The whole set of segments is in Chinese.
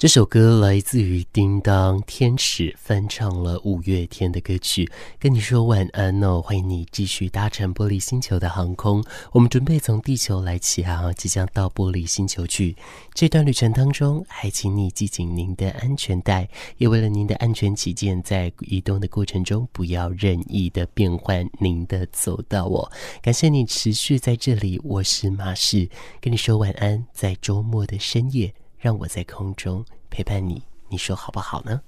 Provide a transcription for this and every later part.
这首歌来自于叮当天使翻唱了五月天的歌曲，跟你说晚安哦。欢迎你继续搭乘玻璃星球的航空，我们准备从地球来起航，即将到玻璃星球去。这段旅程当中，还请你系紧您的安全带，也为了您的安全起见，在移动的过程中不要任意的变换您的走道哦。感谢你持续在这里，我是马士，跟你说晚安，在周末的深夜。让我在空中陪伴你，你说好不好呢？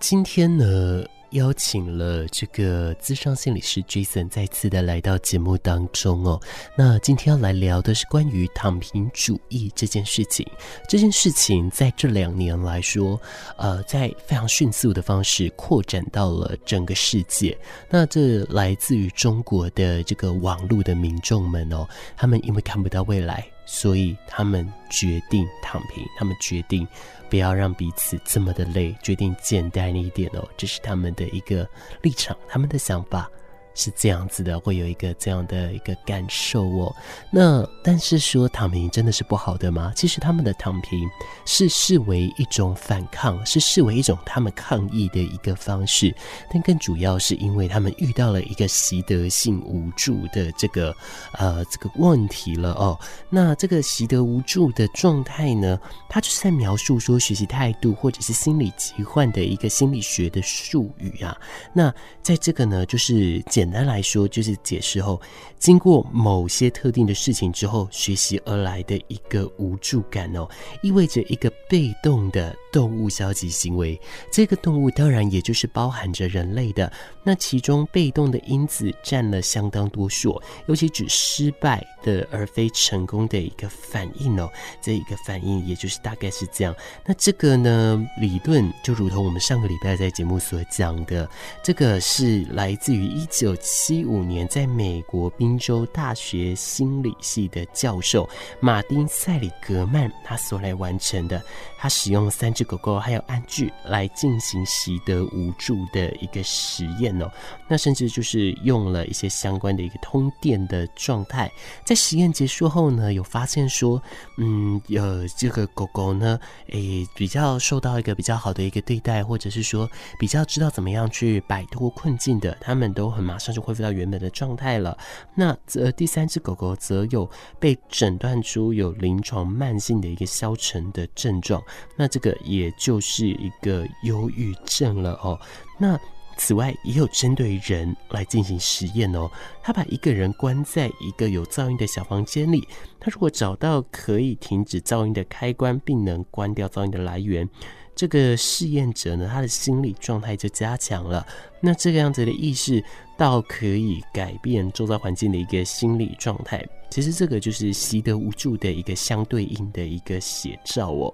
今天呢，邀请了这个资深心理师 Jason 再次的来到节目当中哦。那今天要来聊的是关于躺平主义这件事情。这件事情在这两年来说，呃，在非常迅速的方式扩展到了整个世界。那这来自于中国的这个网络的民众们哦，他们因为看不到未来，所以他们决定躺平，他们决定。不要让彼此这么的累，决定简单一点哦，这是他们的一个立场，他们的想法。是这样子的，会有一个这样的一个感受哦。那但是说躺平真的是不好的吗？其实他们的躺平是视为一种反抗，是视为一种他们抗议的一个方式。但更主要是因为他们遇到了一个习得性无助的这个呃这个问题了哦。那这个习得无助的状态呢，他就是在描述说学习态度或者是心理疾患的一个心理学的术语啊。那在这个呢，就是简。简单来说，就是解释后，经过某些特定的事情之后，学习而来的一个无助感哦，意味着一个被动的动物消极行为。这个动物当然也就是包含着人类的，那其中被动的因子占了相当多数，尤其指失败的而非成功的一个反应哦。这一个反应也就是大概是这样。那这个呢，理论就如同我们上个礼拜在节目所讲的，这个是来自于一九。九七五年，在美国宾州大学心理系的教授马丁·塞里格曼，他所来完成的，他使用三只狗狗还有玩具来进行习得无助的一个实验哦。那甚至就是用了一些相关的一个通电的状态。在实验结束后呢，有发现说，嗯，有这个狗狗呢，诶，比较受到一个比较好的一个对待，或者是说比较知道怎么样去摆脱困境的，他们都很马上。就恢复到原本的状态了。那则第三只狗狗则有被诊断出有临床慢性的一个消沉的症状。那这个也就是一个忧郁症了哦。那此外也有针对人来进行实验哦。他把一个人关在一个有噪音的小房间里，他如果找到可以停止噪音的开关，并能关掉噪音的来源。这个试验者呢，他的心理状态就加强了。那这个样子的意识，倒可以改变周遭环境的一个心理状态。其实这个就是习得无助的一个相对应的一个写照哦。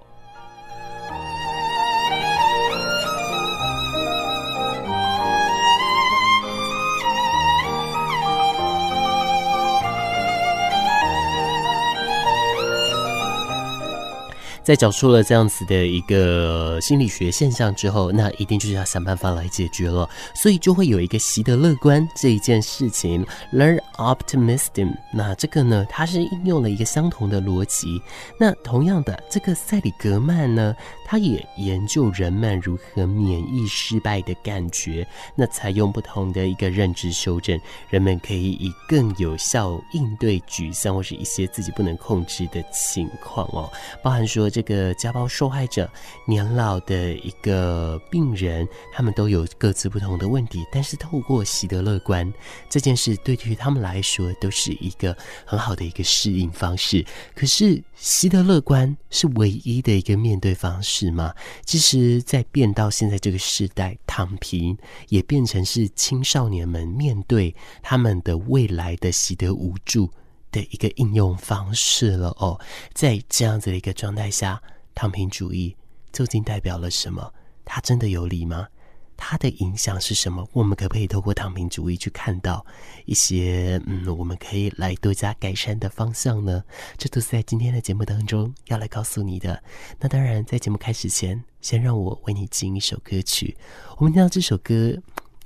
在找出了这样子的一个心理学现象之后，那一定就是要想办法来解决了，所以就会有一个习得乐观这一件事情，learn optimism。那这个呢，它是应用了一个相同的逻辑。那同样的，这个塞里格曼呢，他也研究人们如何免疫失败的感觉。那采用不同的一个认知修正，人们可以以更有效应对沮丧或是一些自己不能控制的情况哦，包含说。这个家暴受害者、年老的一个病人，他们都有各自不同的问题，但是透过习得乐观这件事，对于他们来说都是一个很好的一个适应方式。可是，习得乐观是唯一的一个面对方式是吗？其实，在变到现在这个时代，躺平也变成是青少年们面对他们的未来的习得无助的一个应用方式了哦，在这样子的一个状态下，躺平主义究竟代表了什么？它真的有理吗？它的影响是什么？我们可不可以透过躺平主义去看到一些嗯，我们可以来多加改善的方向呢？这都是在今天的节目当中要来告诉你的。那当然，在节目开始前，先让我为你进一首歌曲。我们听到这首歌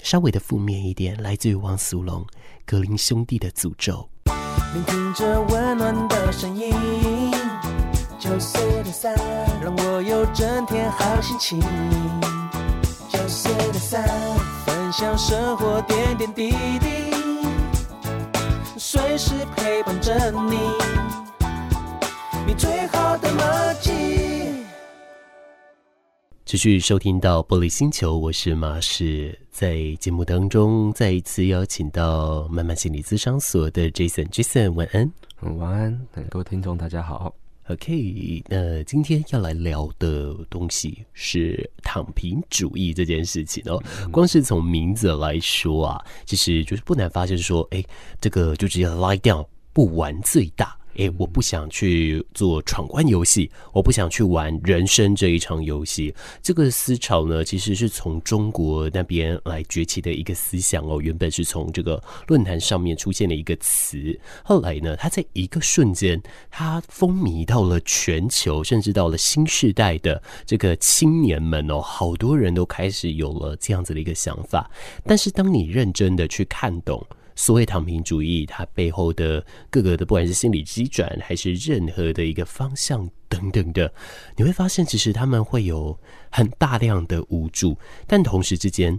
稍微的负面一点，来自于汪苏泷、格林兄弟的诅咒。聆听着温暖的声音，九岁的伞让我有整天好心情。九岁的伞，分享生活点点滴滴，随时陪伴着你，你最好的默契。继续收听到玻璃星球，我是马氏，在节目当中再一次邀请到慢慢心理咨商所的 Jason，Jason 晚安，晚安，各位听众大家好。OK，那今天要来聊的东西是躺平主义这件事情哦。光是从名字来说啊，其实就是不难发现说，哎，这个就直接 lie down，不玩最大。诶，我不想去做闯关游戏，我不想去玩人生这一场游戏。这个思潮呢，其实是从中国那边来崛起的一个思想哦。原本是从这个论坛上面出现的一个词，后来呢，它在一个瞬间，它风靡到了全球，甚至到了新时代的这个青年们哦，好多人都开始有了这样子的一个想法。但是，当你认真的去看懂。所谓躺平主义，它背后的各个的，不管是心理机转，还是任何的一个方向等等的，你会发现，其实他们会有很大量的无助。但同时之间，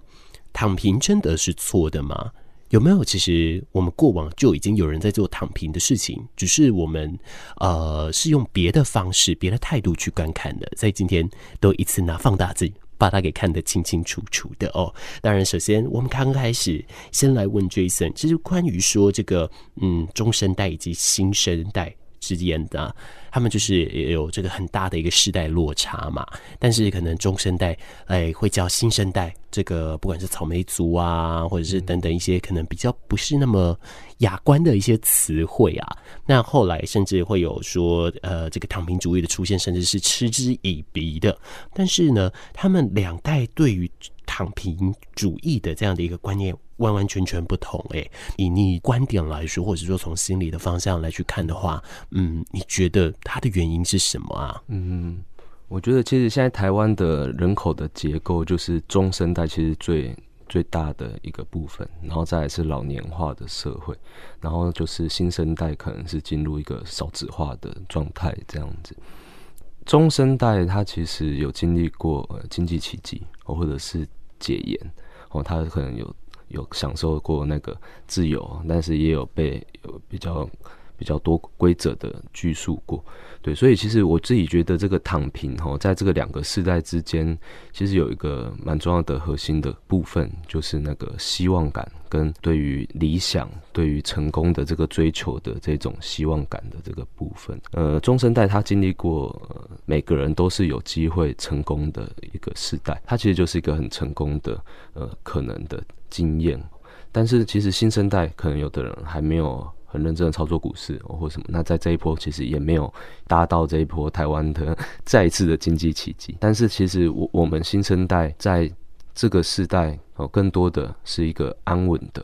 躺平真的是错的吗？有没有？其实我们过往就已经有人在做躺平的事情，只是我们呃是用别的方式、别的态度去观看的。在今天，都一次拿放大镜。把它给看得清清楚楚的哦。当然，首先我们刚开始先来问 Jason，就是关于说这个嗯中生代以及新生代之间的，他们就是也有这个很大的一个世代落差嘛。但是可能中生代哎会叫新生代，这个不管是草莓族啊，或者是等等一些可能比较不是那么雅观的一些词汇啊。那后来甚至会有说呃这个躺平主义的出现，甚至是嗤之以鼻的。但是呢，他们两代对于躺平主义的这样的一个观念完完全全不同。诶，以你观点来说，或者说从心理的方向来去看的话，嗯，你觉得它的原因是什么啊？嗯，我觉得其实现在台湾的人口的结构就是中生代其实最最大的一个部分，然后再来是老年化的社会，然后就是新生代可能是进入一个少子化的状态这样子。中生代它其实有经历过呃经济奇迹，或者是解严。哦，他可能有有享受过那个自由，但是也有被有比较比较多规则的拘束过。对，所以其实我自己觉得这个躺平哈，在这个两个世代之间，其实有一个蛮重要的核心的部分，就是那个希望感跟对于理想、对于成功的这个追求的这种希望感的这个部分。呃，中生代他经历过，呃，每个人都是有机会成功的一个时代，他其实就是一个很成功的呃可能的经验。但是其实新生代可能有的人还没有。很认真的操作股市或什么，那在这一波其实也没有达到这一波台湾的 再一次的经济奇迹。但是其实我我们新生代在这个时代哦，更多的是一个安稳的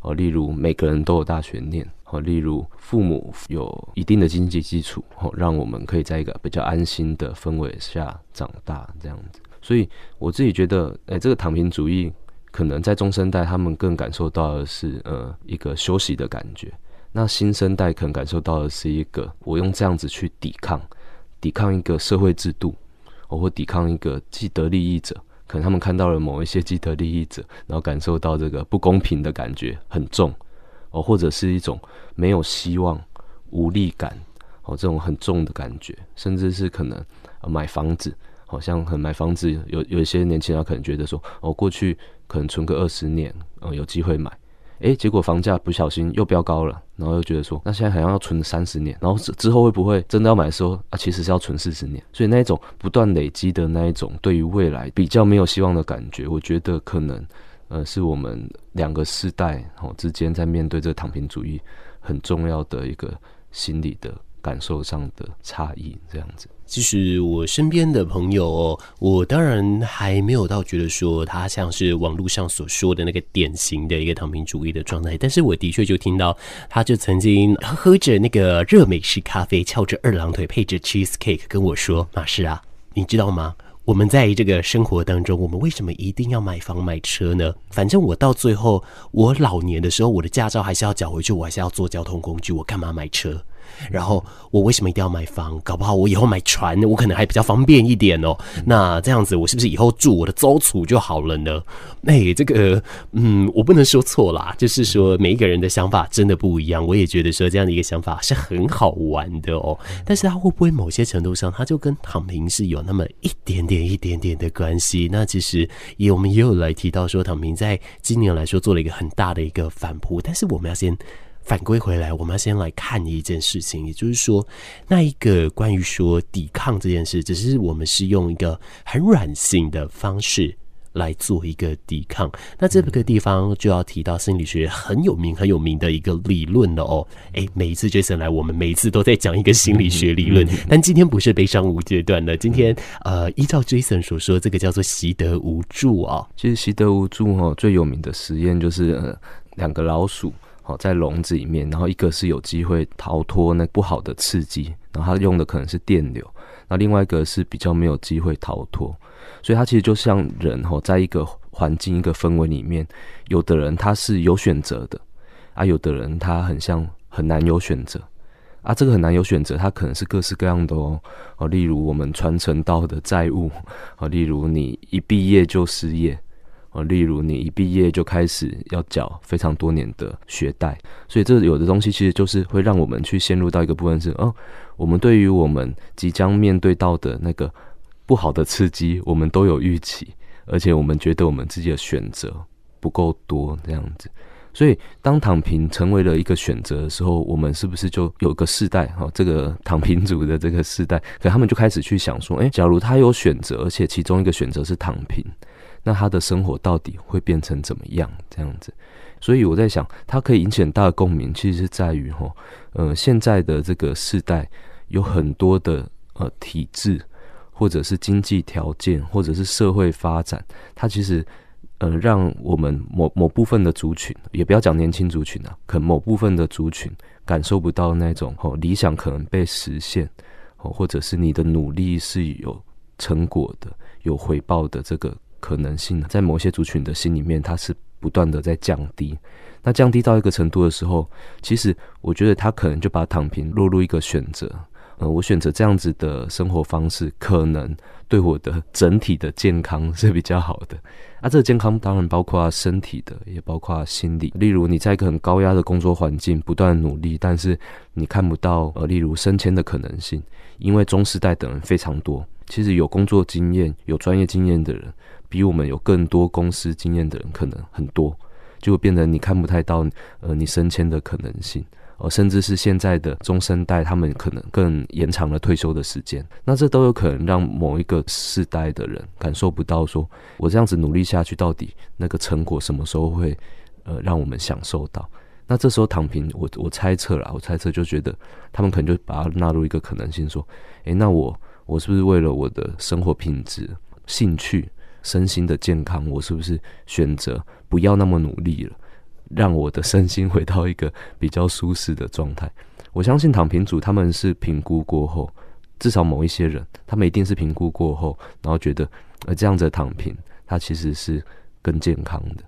哦，例如每个人都有大学念哦，例如父母有一定的经济基础哦，让我们可以在一个比较安心的氛围下长大这样子。所以我自己觉得，哎、这个躺平主义可能在中生代他们更感受到的是呃一个休息的感觉。那新生代可能感受到的是一个，我用这样子去抵抗，抵抗一个社会制度，我会抵抗一个既得利益者，可能他们看到了某一些既得利益者，然后感受到这个不公平的感觉很重，哦，或者是一种没有希望、无力感，哦，这种很重的感觉，甚至是可能买房子，好像很买房子，有有一些年轻人可能觉得说，哦，过去可能存个二十年，哦，有机会买。诶，结果房价不小心又飙高了，然后又觉得说，那现在好像要存三十年，然后之之后会不会真的要买的时候啊，其实是要存四十年，所以那一种不断累积的那一种对于未来比较没有希望的感觉，我觉得可能呃是我们两个世代哦之间在面对这个躺平主义很重要的一个心理的感受上的差异，这样子。其实我身边的朋友哦，我当然还没有到觉得说他像是网络上所说的那个典型的一个躺平主义的状态，但是我的确就听到，他就曾经喝着那个热美式咖啡，翘着二郎腿，配着 cheesecake 跟我说：“马士啊，你知道吗？我们在这个生活当中，我们为什么一定要买房买车呢？反正我到最后，我老年的时候，我的驾照还是要缴回去，我还是要坐交通工具，我干嘛买车？”然后我为什么一定要买房？搞不好我以后买船，我可能还比较方便一点哦。那这样子，我是不是以后住我的租厝就好了呢？哎，这个，嗯，我不能说错啦，就是说每一个人的想法真的不一样。我也觉得说这样的一个想法是很好玩的哦。但是它会不会某些程度上，它就跟躺平是有那么一点点、一点点的关系？那其实也我们也有来提到说，躺平在今年来说做了一个很大的一个反扑。但是我们要先。反归回来，我们要先来看一件事情，也就是说，那一个关于说抵抗这件事，只是我们是用一个很软性的方式来做一个抵抗。那这个地方就要提到心理学很有名、很有名的一个理论了哦。诶，每一次 Jason 来，我们每一次都在讲一个心理学理论，但今天不是悲伤无阶段的，今天呃，依照 Jason 所说，这个叫做习得无助啊。其实习得无助哦，最有名的实验就是呃，两个老鼠。好，在笼子里面，然后一个是有机会逃脱那不好的刺激，然后他用的可能是电流，那另外一个是比较没有机会逃脱，所以他其实就像人吼，在一个环境、一个氛围里面，有的人他是有选择的，啊，有的人他很像很难有选择，啊，这个很难有选择，他可能是各式各样的哦，哦，例如我们传承到的债务，啊，例如你一毕业就失业。呃，例如你一毕业就开始要缴非常多年的学贷，所以这有的东西其实就是会让我们去陷入到一个部分是，哦，我们对于我们即将面对到的那个不好的刺激，我们都有预期，而且我们觉得我们自己的选择不够多这样子，所以当躺平成为了一个选择的时候，我们是不是就有个世代哈，这个躺平族的这个世代，可他们就开始去想说，诶，假如他有选择，而且其中一个选择是躺平。那他的生活到底会变成怎么样？这样子，所以我在想，他可以引起很大的共鸣，其实是在于哈，呃，现在的这个世代有很多的呃体制，或者是经济条件，或者是社会发展，它其实呃让我们某某部分的族群，也不要讲年轻族群啊，可能某部分的族群感受不到那种哦理想可能被实现，哦，或者是你的努力是有成果的、有回报的这个。可能性在某些族群的心里面，它是不断的在降低。那降低到一个程度的时候，其实我觉得他可能就把躺平落入一个选择。呃，我选择这样子的生活方式，可能对我的整体的健康是比较好的。啊，这个健康当然包括身体的，也包括心理。例如你在一个很高压的工作环境不断努力，但是你看不到呃，例如升迁的可能性，因为中世代的人非常多。其实有工作经验、有专业经验的人。比我们有更多公司经验的人可能很多，就变得你看不太到呃你升迁的可能性，呃甚至是现在的中生代他们可能更延长了退休的时间，那这都有可能让某一个世代的人感受不到说，我这样子努力下去到底那个成果什么时候会呃让我们享受到？那这时候躺平，我我猜测啦，我猜测就觉得他们可能就把它纳入一个可能性，说，诶，那我我是不是为了我的生活品质、兴趣？身心的健康，我是不是选择不要那么努力了，让我的身心回到一个比较舒适的状态？我相信躺平族他们是评估过后，至少某一些人，他们一定是评估过后，然后觉得呃这样子躺平，他其实是更健康的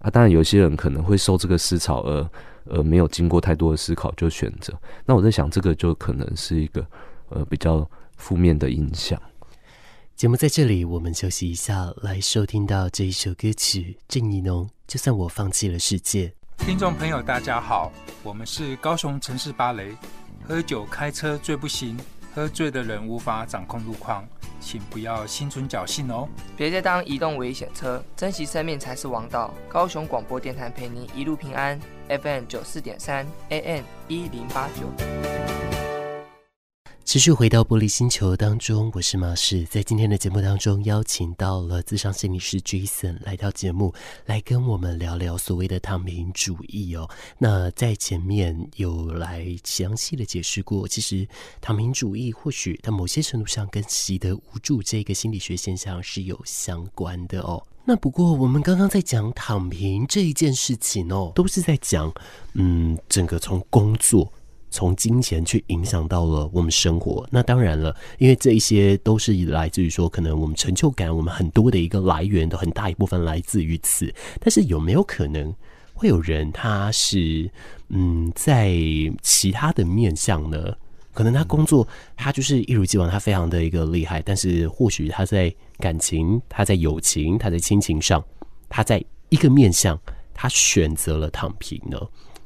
啊。当然，有些人可能会受这个思潮而而没有经过太多的思考就选择。那我在想，这个就可能是一个呃比较负面的影响。节目在这里，我们休息一下，来收听到这一首歌曲《郑宜农》。就算我放弃了世界，听众朋友大家好，我们是高雄城市芭蕾。喝酒开车最不行，喝醉的人无法掌控路况，请不要心存侥幸哦。别再当移动危险车，珍惜生命才是王道。高雄广播电台陪您一路平安，FM 九四点三，AM 一零八九。持续回到玻璃星球当中，我是马士，在今天的节目当中邀请到了自商心理师 Jason 来到节目，来跟我们聊聊所谓的躺平主义哦。那在前面有来详细的解释过，其实躺平主义或许在某些程度上跟习得无助这个心理学现象是有相关的哦。那不过我们刚刚在讲躺平这一件事情哦，都是在讲嗯，整个从工作。从金钱去影响到了我们生活，那当然了，因为这一些都是来自于说，可能我们成就感，我们很多的一个来源，都很大一部分来自于此。但是有没有可能会有人他是嗯，在其他的面向呢？可能他工作他就是一如既往，他非常的一个厉害，但是或许他在感情、他在友情、他在亲情上，他在一个面向，他选择了躺平呢？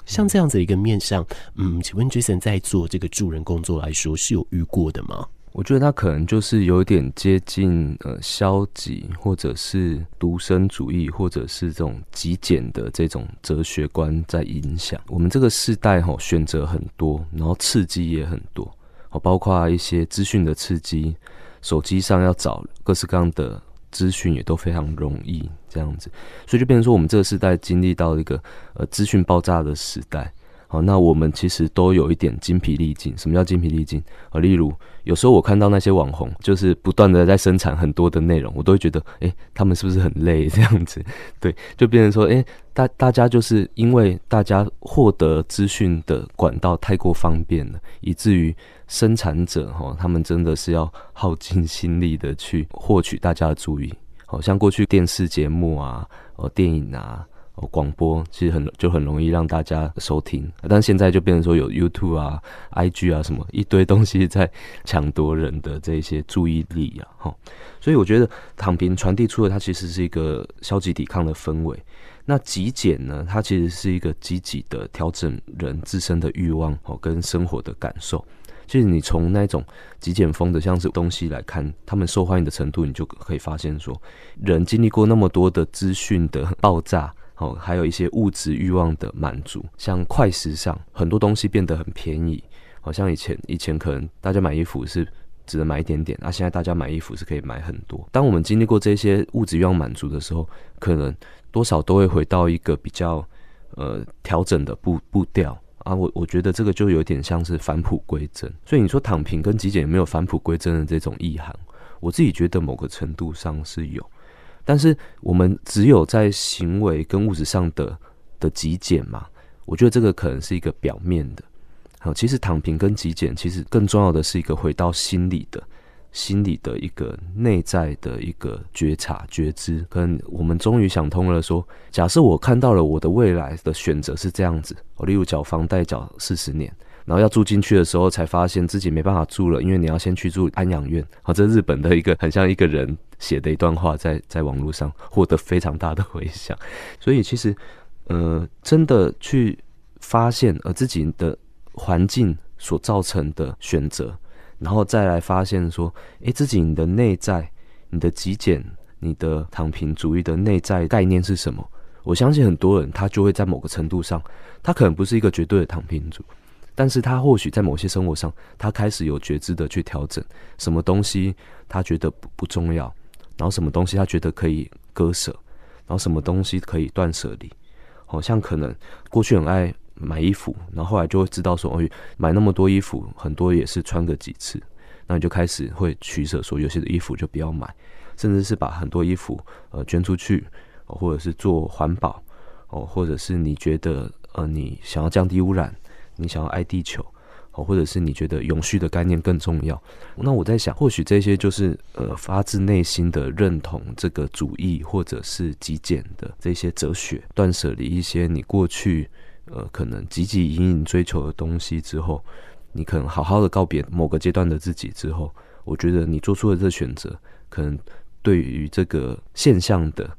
像这样子一个面向，嗯，请问 Jason 在做这个助人工作来说是有遇过的吗？我觉得他可能就是有点接近呃消极，或者是独身主义，或者是这种极简的这种哲学观在影响我们这个世代哈，选择很多，然后刺激也很多，哦，包括一些资讯的刺激，手机上要找各式各样的。资讯也都非常容易这样子，所以就变成说，我们这个时代经历到一个呃资讯爆炸的时代。好，那我们其实都有一点精疲力尽。什么叫精疲力尽？啊，例如有时候我看到那些网红，就是不断的在生产很多的内容，我都会觉得，诶，他们是不是很累？这样子，对，就变成说，诶，大大家就是因为大家获得资讯的管道太过方便了，以至于生产者哈，他们真的是要耗尽心力的去获取大家的注意。好像过去电视节目啊，哦，电影啊。哦，广播其实很就很容易让大家收听，但现在就变成说有 YouTube 啊、IG 啊什么一堆东西在抢夺人的这些注意力啊，哈，所以我觉得躺平传递出的它其实是一个消极抵抗的氛围。那极简呢，它其实是一个积极的调整人自身的欲望哦跟生活的感受。其实你从那种极简风的像是东西来看，他们受欢迎的程度，你就可以发现说，人经历过那么多的资讯的爆炸。哦，还有一些物质欲望的满足，像快时尚，很多东西变得很便宜。好像以前，以前可能大家买衣服是只能买一点点，啊，现在大家买衣服是可以买很多。当我们经历过这些物质欲望满足的时候，可能多少都会回到一个比较呃调整的步步调啊。我我觉得这个就有点像是返璞归真。所以你说躺平跟极简有没有返璞归真的这种意涵？我自己觉得某个程度上是有。但是我们只有在行为跟物质上的的极简嘛？我觉得这个可能是一个表面的。好，其实躺平跟极简，其实更重要的是一个回到心里的、心里的一个内在的一个觉察、觉知。可能我们终于想通了，说，假设我看到了我的未来的选择是这样子，我例如缴房贷缴四十年。然后要住进去的时候，才发现自己没办法住了，因为你要先去住安养院。好，这日本的一个很像一个人写的一段话，在在网络上获得非常大的回响。所以其实，呃，真的去发现呃自己的环境所造成的选择，然后再来发现说，诶，自己你的内在、你的极简、你的躺平主义的内在概念是什么？我相信很多人他就会在某个程度上，他可能不是一个绝对的躺平主。但是他或许在某些生活上，他开始有觉知的去调整什么东西，他觉得不不重要，然后什么东西他觉得可以割舍，然后什么东西可以断舍离。好像可能过去很爱买衣服，然后后来就会知道说，哦，买那么多衣服，很多也是穿个几次，那你就开始会取舍，说有些的衣服就不要买，甚至是把很多衣服呃捐出去，或者是做环保，哦，或者是你觉得呃你想要降低污染。你想要爱地球，哦，或者是你觉得永续的概念更重要？那我在想，或许这些就是呃发自内心的认同这个主义，或者是极简的这些哲学，断舍离一些你过去呃可能汲汲营营追求的东西之后，你可能好好的告别某个阶段的自己之后，我觉得你做出的这选择，可能对于这个现象的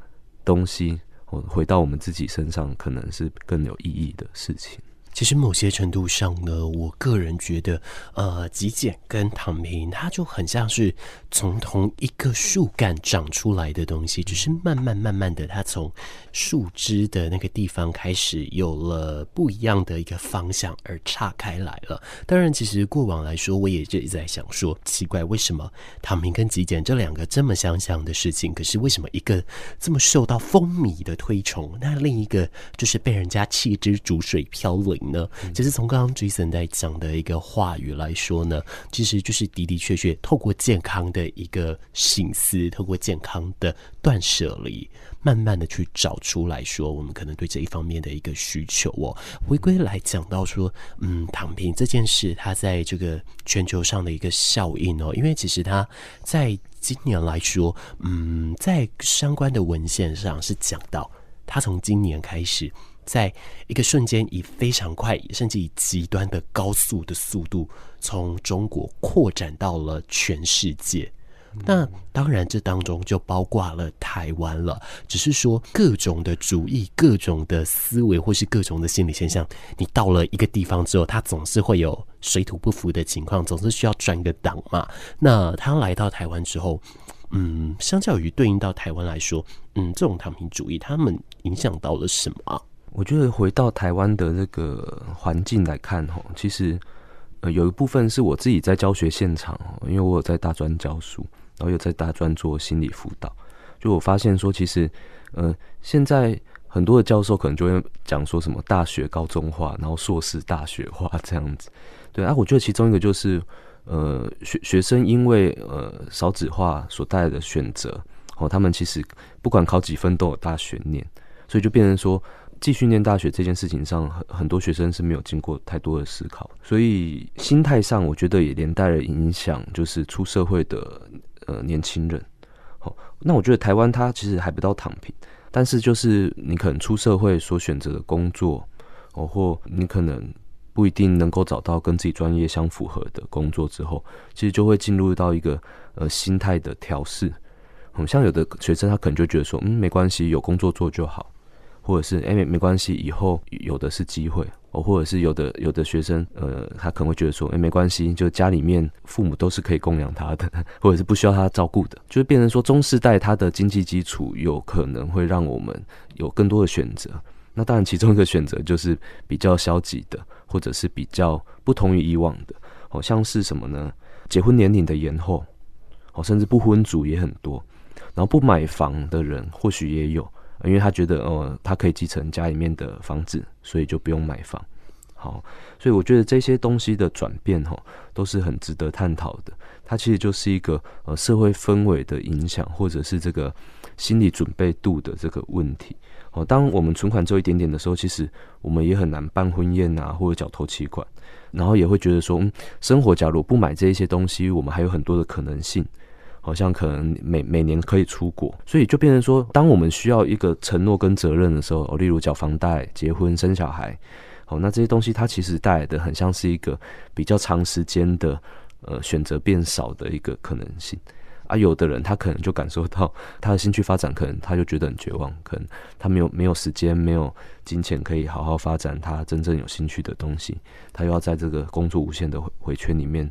东西，哦，回到我们自己身上，可能是更有意义的事情。其实某些程度上呢，我个人觉得，呃，极简跟躺平，它就很像是从同一个树干长出来的东西，只是慢慢慢慢的，它从树枝的那个地方开始有了不一样的一个方向而岔开来了。当然，其实过往来说，我也一直在想说，奇怪，为什么躺平跟极简这两个这么相像的事情，可是为什么一个这么受到风靡的推崇，那另一个就是被人家弃之逐水飘呢，其实从刚刚 Jason 在讲的一个话语来说呢，其实就是的的确确透过健康的一个省思，透过健康的断舍离，慢慢的去找出来说，我们可能对这一方面的一个需求哦。回归来讲到说，嗯，躺平这件事，它在这个全球上的一个效应哦，因为其实它在今年来说，嗯，在相关的文献上是讲到，它从今年开始。在一个瞬间，以非常快，甚至以极端的高速的速度，从中国扩展到了全世界。那当然，这当中就包括了台湾了。只是说，各种的主义、各种的思维，或是各种的心理现象，你到了一个地方之后，它总是会有水土不服的情况，总是需要转个档嘛。那他来到台湾之后，嗯，相较于对应到台湾来说，嗯，这种躺平主义，他们影响到了什么？我觉得回到台湾的这个环境来看，吼，其实呃有一部分是我自己在教学现场，因为我有在大专教书，然后有在大专做心理辅导，就我发现说，其实呃现在很多的教授可能就会讲说什么大学高中化，然后硕士大学化这样子，对啊，我觉得其中一个就是呃学学生因为呃少子化所带来的选择，哦，他们其实不管考几分都有大学念，所以就变成说。继续念大学这件事情上，很很多学生是没有经过太多的思考，所以心态上我觉得也连带了影响，就是出社会的呃年轻人。好，那我觉得台湾它其实还不到躺平，但是就是你可能出社会所选择的工作，哦，或你可能不一定能够找到跟自己专业相符合的工作之后，其实就会进入到一个呃心态的调适。嗯，像有的学生他可能就觉得说，嗯，没关系，有工作做就好。或者是哎、没没关系，以后有的是机会哦，或者是有的有的学生呃，他可能会觉得说哎、没关系，就家里面父母都是可以供养他的，或者是不需要他照顾的，就是变成说中世代他的经济基础有可能会让我们有更多的选择。那当然其中一个选择就是比较消极的，或者是比较不同于以往的，好像是什么呢？结婚年龄的延后，哦，甚至不婚族也很多，然后不买房的人或许也有。因为他觉得，呃，他可以继承家里面的房子，所以就不用买房。好，所以我觉得这些东西的转变，哈，都是很值得探讨的。它其实就是一个呃社会氛围的影响，或者是这个心理准备度的这个问题。哦，当我们存款只有一点点的时候，其实我们也很难办婚宴啊，或者缴头期款，然后也会觉得说，嗯，生活假如不买这一些东西，我们还有很多的可能性。好像可能每每年可以出国，所以就变成说，当我们需要一个承诺跟责任的时候，例如缴房贷、结婚、生小孩，好，那这些东西它其实带来的很像是一个比较长时间的呃选择变少的一个可能性啊。有的人他可能就感受到他的兴趣发展，可能他就觉得很绝望，可能他没有没有时间、没有金钱可以好好发展他真正有兴趣的东西，他又要在这个工作无限的回圈里面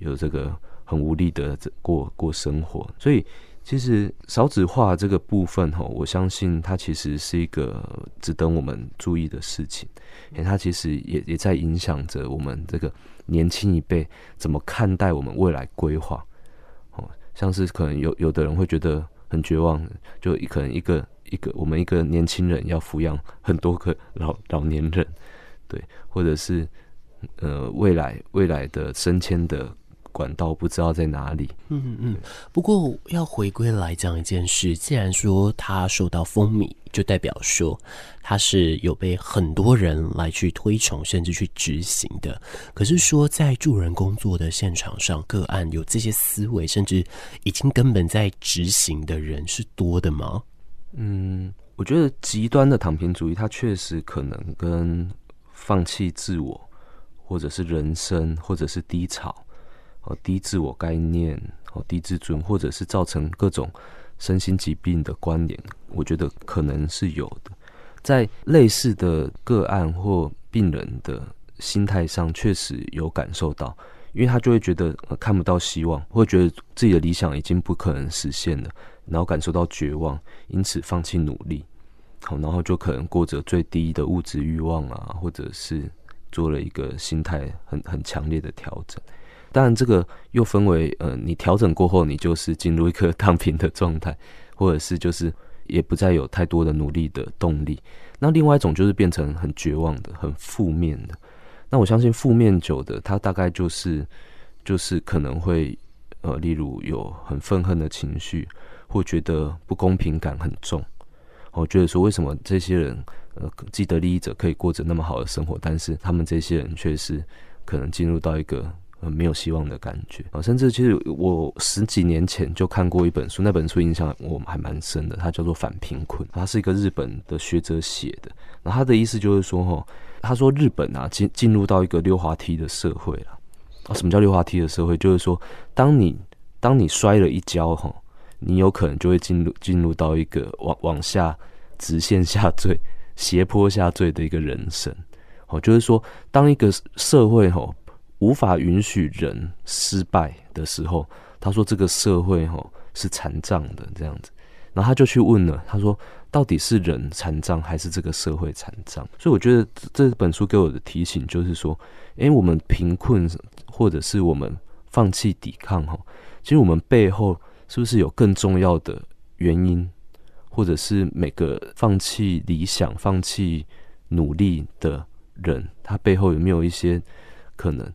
有这个。很无力的过过生活，所以其实少子化这个部分哈，我相信它其实是一个值得我们注意的事情，因为它其实也也在影响着我们这个年轻一辈怎么看待我们未来规划。哦，像是可能有有的人会觉得很绝望，就可能一个一个我们一个年轻人要抚养很多个 老老年人，对，或者是呃未来未来的升迁的。管道不知道在哪里。嗯嗯，不过要回归来讲一件事，既然说他受到风靡，就代表说他是有被很多人来去推崇，甚至去执行的。可是说在助人工作的现场上，个案有这些思维，甚至已经根本在执行的人是多的吗？嗯，我觉得极端的躺平主义，它确实可能跟放弃自我，或者是人生，或者是低潮。哦，低自我概念，哦，低自尊，或者是造成各种身心疾病的关联，我觉得可能是有的。在类似的个案或病人的心态上确实有感受到，因为他就会觉得、看不到希望，会觉得自己的理想已经不可能实现了，然后感受到绝望，因此放弃努力，好，然后就可能过着最低的物质欲望啊，或者是做了一个心态很很强烈的调整。当然，这个又分为呃，你调整过后，你就是进入一个躺平的状态，或者是就是也不再有太多的努力的动力。那另外一种就是变成很绝望的、很负面的。那我相信负面久的，他大概就是就是可能会呃，例如有很愤恨的情绪，或觉得不公平感很重。我觉得说，为什么这些人呃，既得利益者可以过着那么好的生活，但是他们这些人却是可能进入到一个呃没有希望的感觉啊。甚至其实我十几年前就看过一本书，那本书印象我还蛮深的，它叫做《反贫困》，它是一个日本的学者写的。然后他的意思就是说，哈，他说日本啊进进入到一个溜滑梯的社会了。啊，什么叫溜滑梯的社会？就是说，当你当你摔了一跤，哈，你有可能就会进入进入到一个往往下直线下坠、斜坡下坠的一个人生。哦，就是说，当一个社会哈无法允许人失败的时候，他说这个社会哈是残障的这样子。然后他就去问了，他说。到底是人残障还是这个社会残障？所以我觉得这本书给我的提醒就是说，诶，我们贫困或者是我们放弃抵抗哈，其实我们背后是不是有更重要的原因，或者是每个放弃理想、放弃努力的人，他背后有没有一些可能？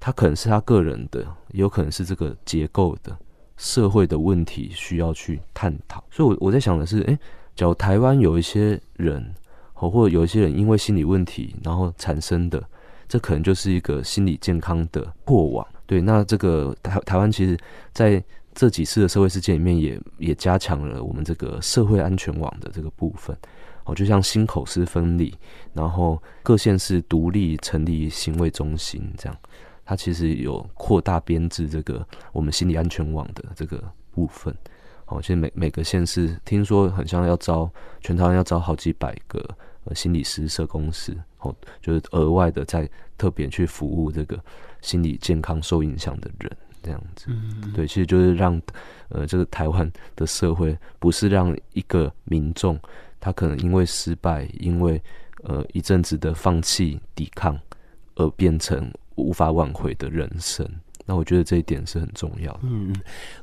他可能是他个人的，也有可能是这个结构的社会的问题需要去探讨。所以，我我在想的是，诶。假如台湾有一些人，或者有一些人因为心理问题然后产生的，这可能就是一个心理健康的过往。对，那这个台台湾其实在这几次的社会事件里面，也也加强了我们这个社会安全网的这个部分。哦，就像新口司分离，然后各县市独立成立行为中心这样，它其实有扩大编制这个我们心理安全网的这个部分。哦，现在每每个县市听说很像要招，全台湾要招好几百个呃心理师、社工师，哦，就是额外的在特别去服务这个心理健康受影响的人，这样子。嗯，对，其实就是让呃这个台湾的社会不是让一个民众他可能因为失败，因为呃一阵子的放弃抵抗而变成无法挽回的人生。那我觉得这一点是很重要的。嗯，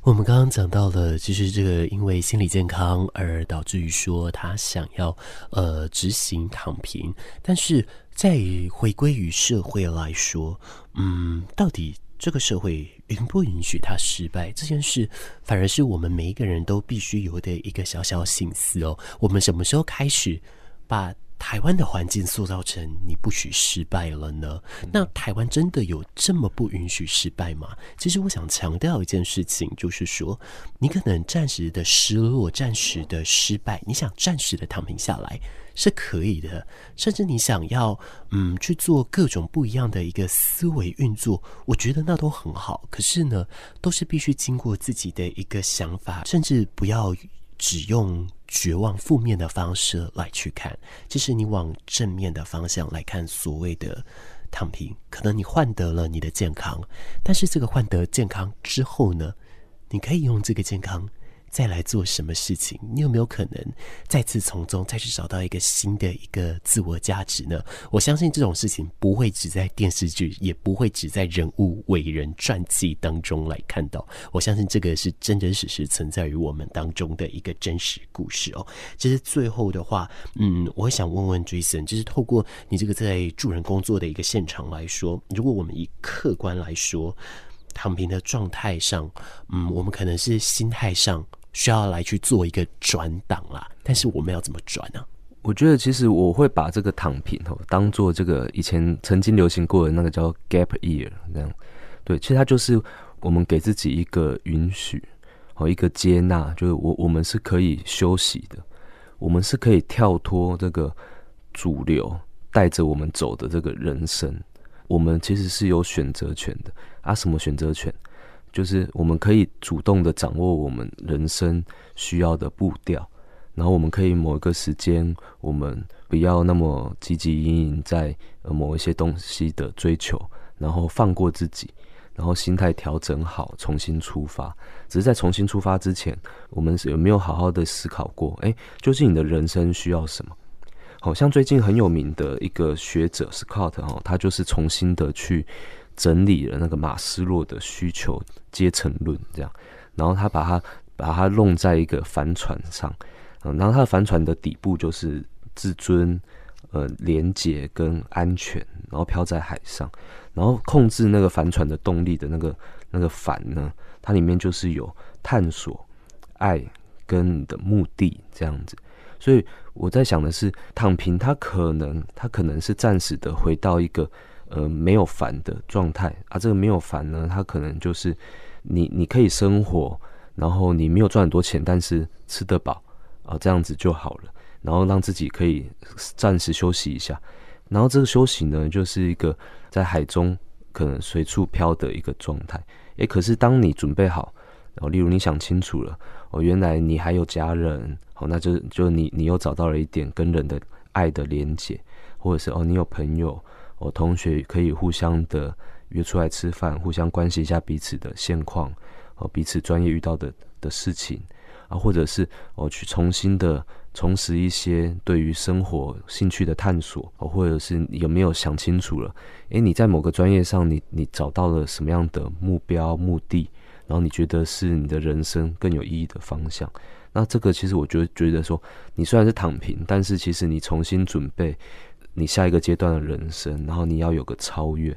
我们刚刚讲到了，其实这个因为心理健康而导致于说他想要呃执行躺平，但是在回归于社会来说，嗯，到底这个社会允不允许他失败这件事，反而是我们每一个人都必须有的一个小小心思哦。我们什么时候开始把台湾的环境塑造成你不许失败了呢？那台湾真的有这么不允许失败吗？其实我想强调一件事情，就是说，你可能暂时的失落、暂时的失败，你想暂时的躺平下来是可以的，甚至你想要嗯去做各种不一样的一个思维运作，我觉得那都很好。可是呢，都是必须经过自己的一个想法，甚至不要。只用绝望负面的方式来去看，其实你往正面的方向来看，所谓的躺平，可能你换得了你的健康，但是这个换得健康之后呢，你可以用这个健康。再来做什么事情？你有没有可能再次从中再去找到一个新的一个自我价值呢？我相信这种事情不会只在电视剧，也不会只在人物伟人传记当中来看到。我相信这个是真真实实存在于我们当中的一个真实故事哦。其实最后的话，嗯，我想问问 Jason，就是透过你这个在助人工作的一个现场来说，如果我们以客观来说，躺平的状态上，嗯，我们可能是心态上。需要来去做一个转档啦，但是我们要怎么转呢？我觉得其实我会把这个躺平哦当做这个以前曾经流行过的那个叫 gap year 这样，对，其实它就是我们给自己一个允许和一个接纳，就是我我们是可以休息的，我们是可以跳脱这个主流带着我们走的这个人生，我们其实是有选择权的啊，什么选择权？就是我们可以主动的掌握我们人生需要的步调，然后我们可以某一个时间，我们不要那么汲汲营营在某一些东西的追求，然后放过自己，然后心态调整好，重新出发。只是在重新出发之前，我们有没有好好的思考过？哎，究竟你的人生需要什么？好像最近很有名的一个学者 Scott 哈，他就是重新的去整理了那个马斯洛的需求阶层论，这样，然后他把它把它弄在一个帆船上。嗯，然后他的帆船的底部就是自尊、呃，连结跟安全，然后飘在海上，然后控制那个帆船的动力的那个那个帆呢，它里面就是有探索、爱跟你的目的这样子。所以我在想的是，躺平它可能它可能是暂时的回到一个呃没有烦的状态啊，这个没有烦呢，它可能就是你你可以生活，然后你没有赚很多钱，但是吃得饱。啊，这样子就好了，然后让自己可以暂时休息一下，然后这个休息呢，就是一个在海中可能随处飘的一个状态。诶，可是当你准备好，然后，例如你想清楚了，哦，原来你还有家人，哦，那就就你你又找到了一点跟人的爱的连结，或者是哦，你有朋友，我，同学可以互相的约出来吃饭，互相关心一下彼此的现况，哦，彼此专业遇到的的事情。啊，或者是我去重新的重拾一些对于生活兴趣的探索，哦，或者是有没有想清楚了？诶，你在某个专业上你，你你找到了什么样的目标目的？然后你觉得是你的人生更有意义的方向？那这个其实我觉觉得说，你虽然是躺平，但是其实你重新准备你下一个阶段的人生，然后你要有个超越，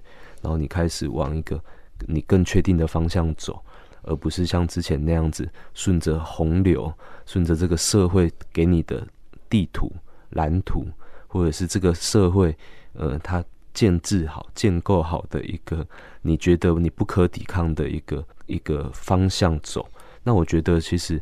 然后你开始往一个你更确定的方向走。而不是像之前那样子顺着洪流，顺着这个社会给你的地图、蓝图，或者是这个社会，呃，它建制好、建构好的一个你觉得你不可抵抗的一个一个方向走。那我觉得其实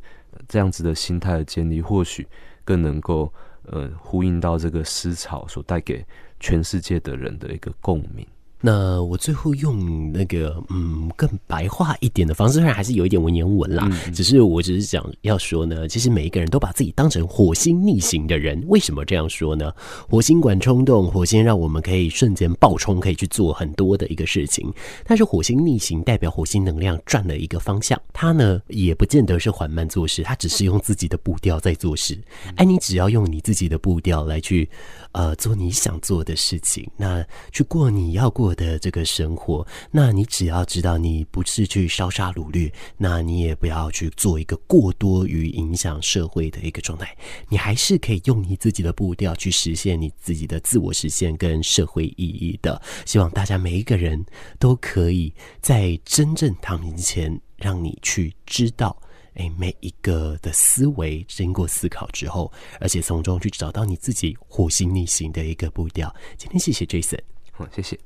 这样子的心态的建立，或许更能够呃呼应到这个思潮所带给全世界的人的一个共鸣。那我最后用那个嗯更白话一点的方式，虽然还是有一点文言文啦，嗯、只是我只是想要说呢，其实每一个人都把自己当成火星逆行的人。为什么这样说呢？火星管冲动，火星让我们可以瞬间爆冲，可以去做很多的一个事情。但是火星逆行代表火星能量转了一个方向，它呢也不见得是缓慢做事，它只是用自己的步调在做事。哎，你只要用你自己的步调来去呃做你想做的事情，那去过你要过的这个生活，那你只要知道你不是去烧杀掳掠，那你也不要去做一个过多于影响社会的一个状态，你还是可以用你自己的步调去实现你自己的自我实现跟社会意义的。希望大家每一个人都可以在真正躺平前，让你去知道，哎，每一个的思维经过思考之后，而且从中去找到你自己火星逆行的一个步调。今天谢谢 Jason，好，谢谢。